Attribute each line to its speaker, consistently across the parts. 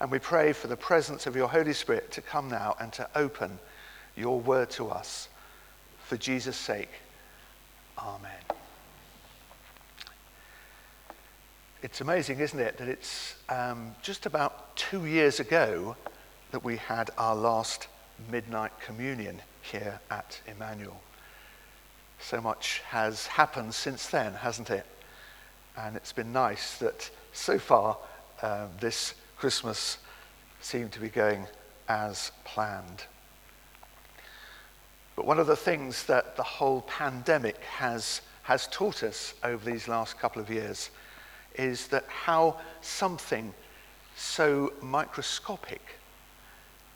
Speaker 1: And we pray for the presence of your Holy Spirit to come now and to open your word to us. For Jesus' sake, Amen. It's amazing, isn't it, that it's um, just about two years ago that we had our last midnight communion here at Emmanuel. So much has happened since then, hasn't it? And it's been nice that so far um, this Christmas seemed to be going as planned. But one of the things that the whole pandemic has, has taught us over these last couple of years is that how something so microscopic,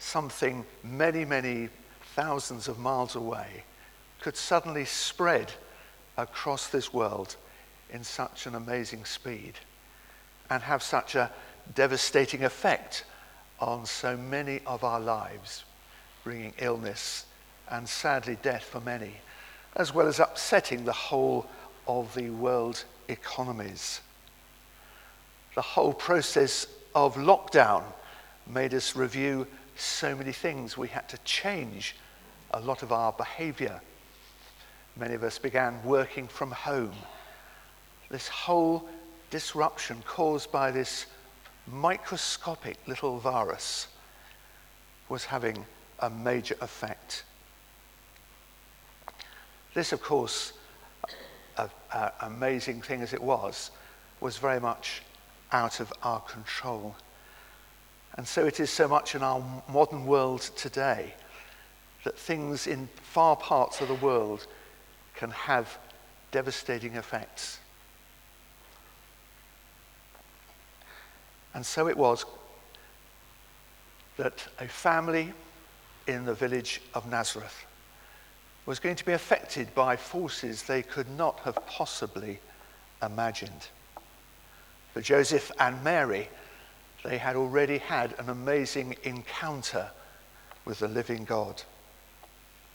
Speaker 1: something many, many thousands of miles away, could suddenly spread across this world in such an amazing speed and have such a devastating effect on so many of our lives, bringing illness and sadly death for many, as well as upsetting the whole of the world economies. The whole process of lockdown made us review so many things. We had to change a lot of our behavior. Many of us began working from home. This whole disruption caused by this microscopic little virus was having a major effect. This, of course, a, a, amazing thing as it was, was very much out of our control. And so it is so much in our modern world today that things in far parts of the world can have devastating effects. And so it was that a family in the village of Nazareth was going to be affected by forces they could not have possibly imagined. For Joseph and Mary, they had already had an amazing encounter with the living God.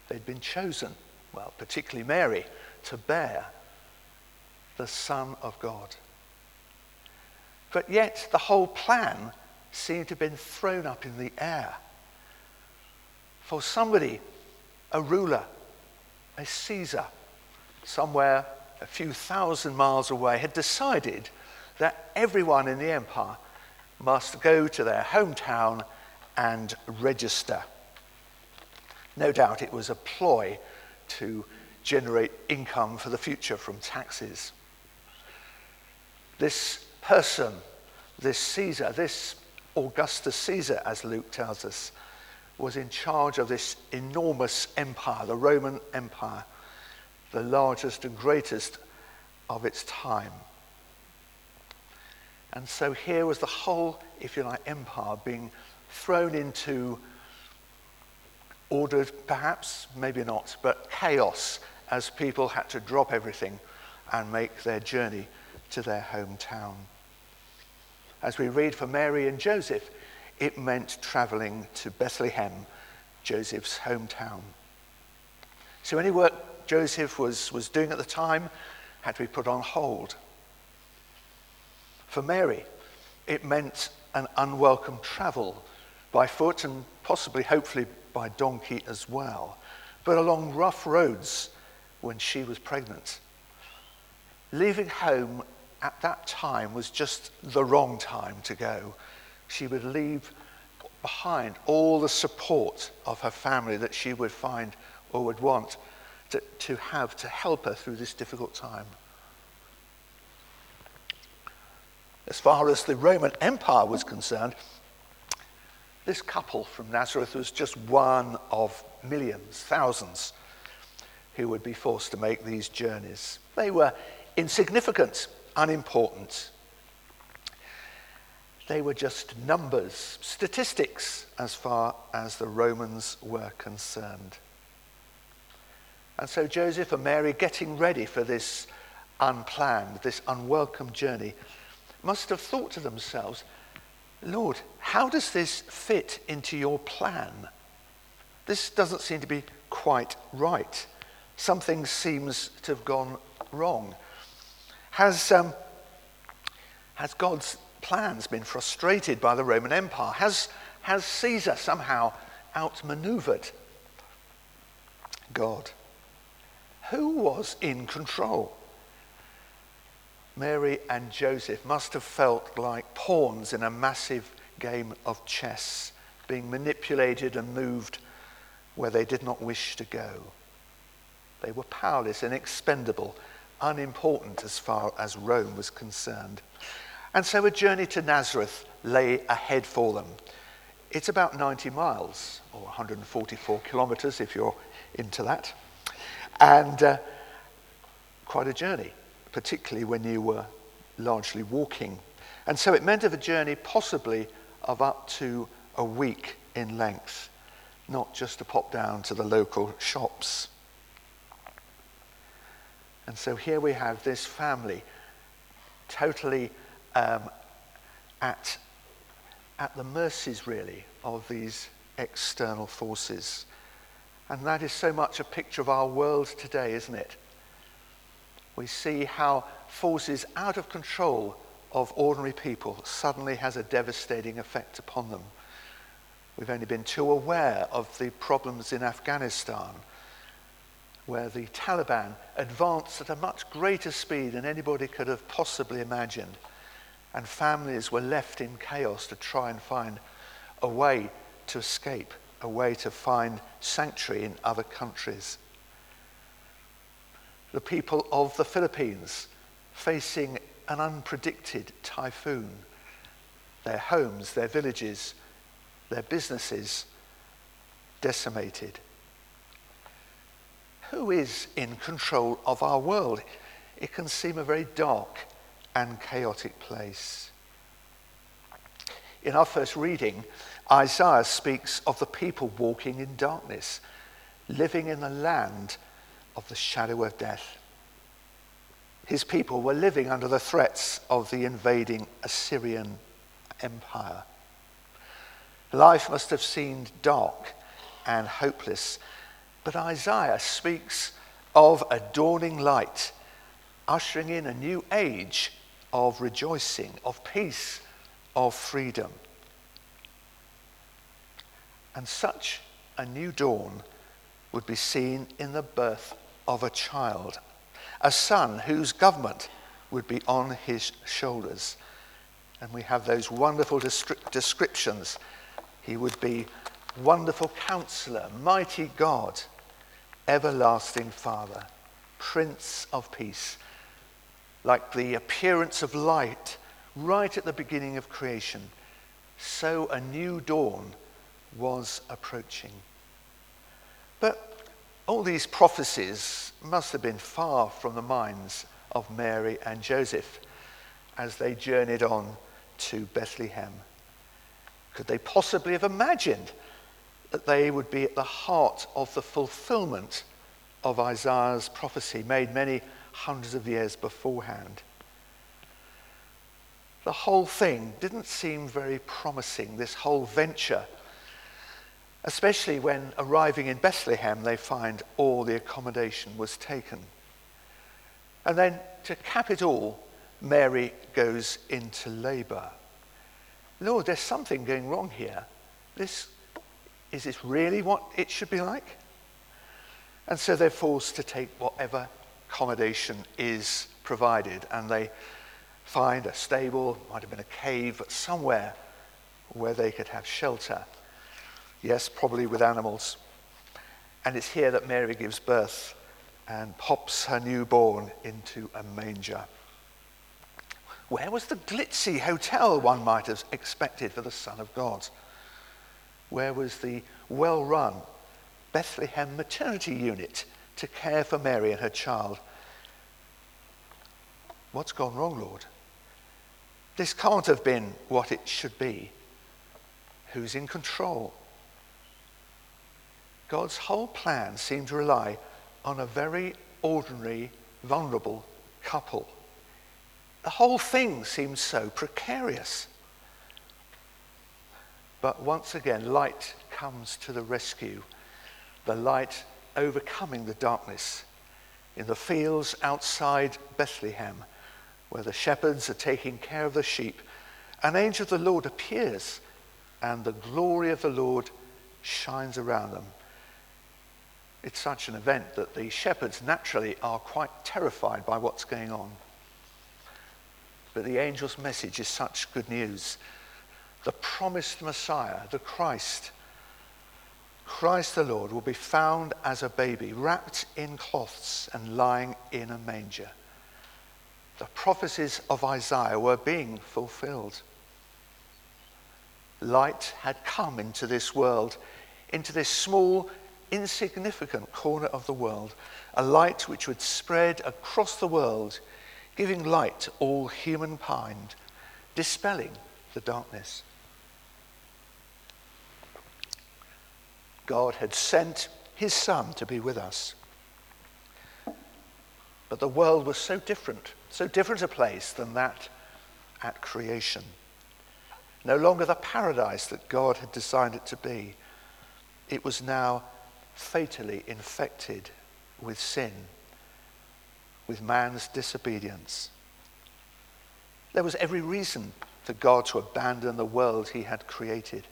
Speaker 1: They'd been chosen, well, particularly Mary, to bear the Son of God. But yet the whole plan seemed to have been thrown up in the air. For somebody, a ruler, a Caesar, somewhere a few thousand miles away, had decided that everyone in the empire must go to their hometown and register. No doubt it was a ploy to generate income for the future from taxes. This person, this Caesar, this Augustus Caesar, as Luke tells us, was in charge of this enormous empire, the Roman Empire, the largest and greatest of its time. And so here was the whole, if you like, empire being thrown into ordered, perhaps, maybe not, but chaos as people had to drop everything and make their journey to their hometown. As we read for Mary and Joseph, it meant traveling to Bethlehem, Joseph's hometown. So any work Joseph was, was doing at the time had to be put on hold. For Mary, it meant an unwelcome travel by foot and possibly, hopefully, by donkey as well, but along rough roads when she was pregnant. Leaving home at that time was just the wrong time to go. She would leave behind all the support of her family that she would find or would want to, to have to help her through this difficult time. As far as the Roman Empire was concerned, this couple from Nazareth was just one of millions, thousands, who would be forced to make these journeys. They were insignificant unimportant. They were just numbers, statistics, as far as the Romans were concerned. And so Joseph and Mary, getting ready for this unplanned, this unwelcome journey, must have thought to themselves, Lord, how does this fit into your plan? This doesn't seem to be quite right. Something seems to have gone wrong. Has, um, has God's plans been frustrated by the Roman Empire? Has, has Caesar somehow outmaneuvered God? Who was in control? Mary and Joseph must have felt like pawns in a massive game of chess, being manipulated and moved where they did not wish to go. They were powerless and expendable, unimportant as far as Rome was concerned. And so a journey to Nazareth lay ahead for them. It's about 90 miles, or 144 kilometers if you're into that, and uh, quite a journey particularly when you were largely walking. And so it meant of a journey possibly of up to a week in length, not just to pop down to the local shops. And so here we have this family totally um, at, at the mercies, really, of these external forces. And that is so much a picture of our world today, isn't it? we see how forces out of control of ordinary people suddenly has a devastating effect upon them. We've only been too aware of the problems in Afghanistan, where the Taliban advanced at a much greater speed than anybody could have possibly imagined, and families were left in chaos to try and find a way to escape, a way to find sanctuary in other countries the people of the Philippines facing an unpredicted typhoon. Their homes, their villages, their businesses decimated. Who is in control of our world? It can seem a very dark and chaotic place. In our first reading, Isaiah speaks of the people walking in darkness, living in the land of the shadow of death. His people were living under the threats of the invading Assyrian Empire. Life must have seemed dark and hopeless, but Isaiah speaks of a dawning light, ushering in a new age of rejoicing, of peace, of freedom. And such a new dawn would be seen in the birth of a child, a son whose government would be on his shoulders. And we have those wonderful descriptions. He would be wonderful counselor, mighty God, everlasting Father, Prince of Peace, like the appearance of light right at the beginning of creation. So a new dawn was approaching. But all these prophecies must have been far from the minds of Mary and Joseph as they journeyed on to Bethlehem. Could they possibly have imagined that they would be at the heart of the fulfillment of Isaiah's prophecy made many hundreds of years beforehand? The whole thing didn't seem very promising, this whole venture especially when arriving in Bethlehem they find all the accommodation was taken. And then to cap it all, Mary goes into labor. Lord, there's something going wrong here. This, is this really what it should be like? And so they're forced to take whatever accommodation is provided, and they find a stable, might have been a cave, somewhere where they could have shelter. Yes, probably with animals. And it's here that Mary gives birth and pops her newborn into a manger. Where was the glitzy hotel one might have expected for the Son of God? Where was the well run Bethlehem maternity unit to care for Mary and her child? What's gone wrong, Lord? This can't have been what it should be. Who's in control? God's whole plan seemed to rely on a very ordinary, vulnerable couple. The whole thing seemed so precarious. But once again, light comes to the rescue. The light overcoming the darkness. In the fields outside Bethlehem, where the shepherds are taking care of the sheep, An angel of the Lord appears, and the glory of the Lord shines around them. It's such an event that the shepherds naturally are quite terrified by what's going on. But the angel's message is such good news. The promised Messiah, the Christ, Christ the Lord, will be found as a baby, wrapped in cloths and lying in a manger. The prophecies of Isaiah were being fulfilled. Light had come into this world, into this small, insignificant corner of the world, a light which would spread across the world, giving light to all humankind, dispelling the darkness. God had sent his Son to be with us. But the world was so different, so different a place than that at creation. No longer the paradise that God had designed it to be. It was now fatally infected with sin, with man's disobedience. There was every reason for God to abandon the world he had created.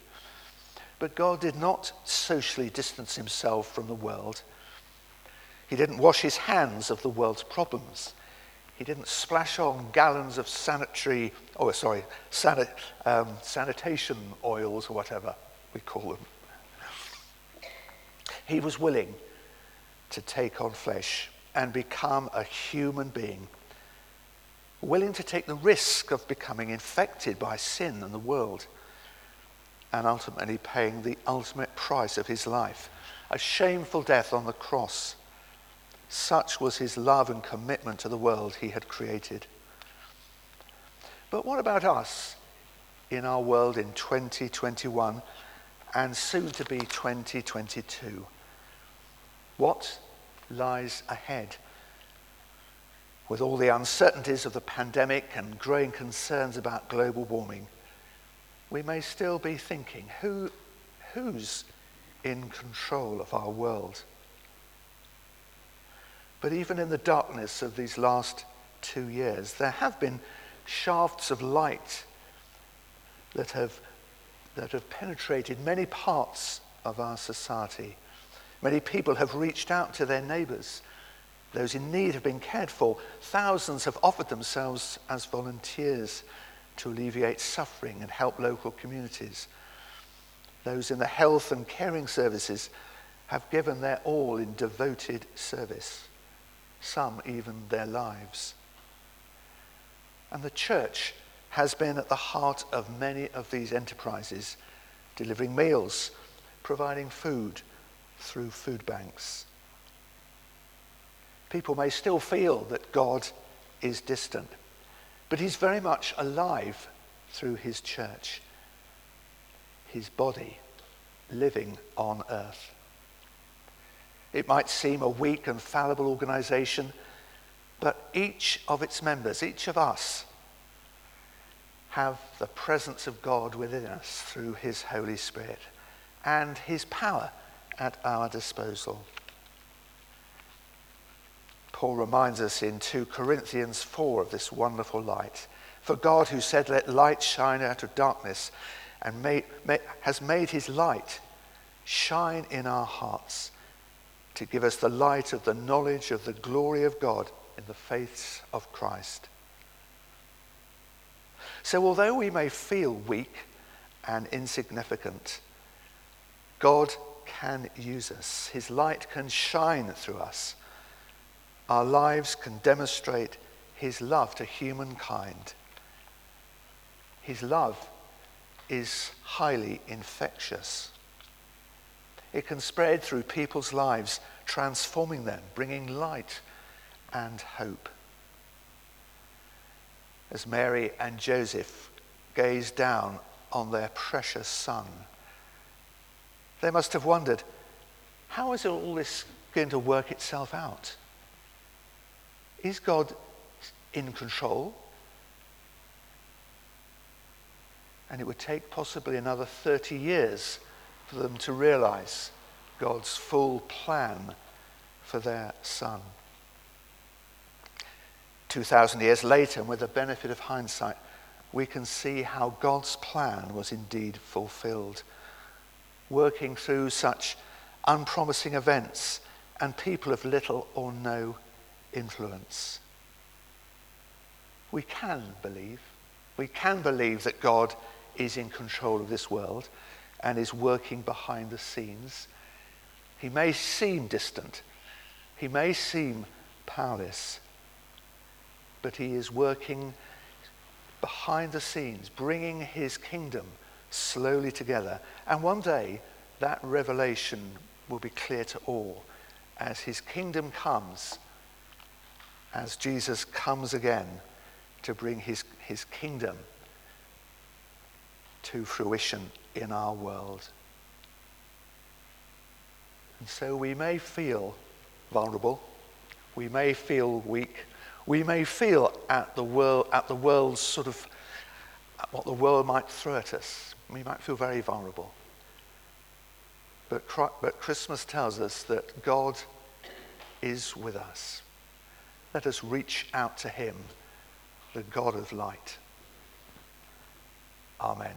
Speaker 1: But God did not socially distance himself from the world. He didn't wash his hands of the world's problems. He didn't splash on gallons of sanitary, oh, sorry, sanit, um, sanitation oils or whatever we call them. He was willing to take on flesh and become a human being, willing to take the risk of becoming infected by sin and the world, and ultimately paying the ultimate price of his life a shameful death on the cross such was his love and commitment to the world he had created. But what about us in our world in 2021 and soon to be 2022? What lies ahead? With all the uncertainties of the pandemic and growing concerns about global warming, we may still be thinking who, who's in control of our world? But even in the darkness of these last two years, there have been shafts of light that have, that have penetrated many parts of our society. Many people have reached out to their neighbors. Those in need have been cared for. Thousands have offered themselves as volunteers to alleviate suffering and help local communities. Those in the health and caring services have given their all in devoted service some even their lives. And the church has been at the heart of many of these enterprises, delivering meals, providing food through food banks. People may still feel that God is distant, but he's very much alive through his church, his body living on earth. It might seem a weak and fallible organization, but each of its members, each of us, have the presence of God within us through his Holy Spirit and his power at our disposal. Paul reminds us in 2 Corinthians 4 of this wonderful light. For God, who said, Let light shine out of darkness, and made, has made his light shine in our hearts to give us the light of the knowledge of the glory of God in the face of Christ. So, although we may feel weak and insignificant, God can use us. His light can shine through us. Our lives can demonstrate His love to humankind. His love is highly infectious. It can spread through people's lives, transforming them, bringing light and hope. As Mary and Joseph gazed down on their precious son, they must have wondered, how is all this going to work itself out? Is God in control? And it would take possibly another 30 years for them to realize God's full plan for their son. 2,000 years later, and with the benefit of hindsight, we can see how God's plan was indeed fulfilled, working through such unpromising events and people of little or no influence. We can believe. We can believe that God is in control of this world and is working behind the scenes. He may seem distant, he may seem powerless, but he is working behind the scenes, bringing his kingdom slowly together. And one day, that revelation will be clear to all as his kingdom comes, as Jesus comes again to bring his, his kingdom to fruition in our world. And so we may feel vulnerable, we may feel weak, we may feel at the world, at the world's sort of, at what the world might throw at us. We might feel very vulnerable. But, but Christmas tells us that God is with us. Let us reach out to him, the God of light. Amen.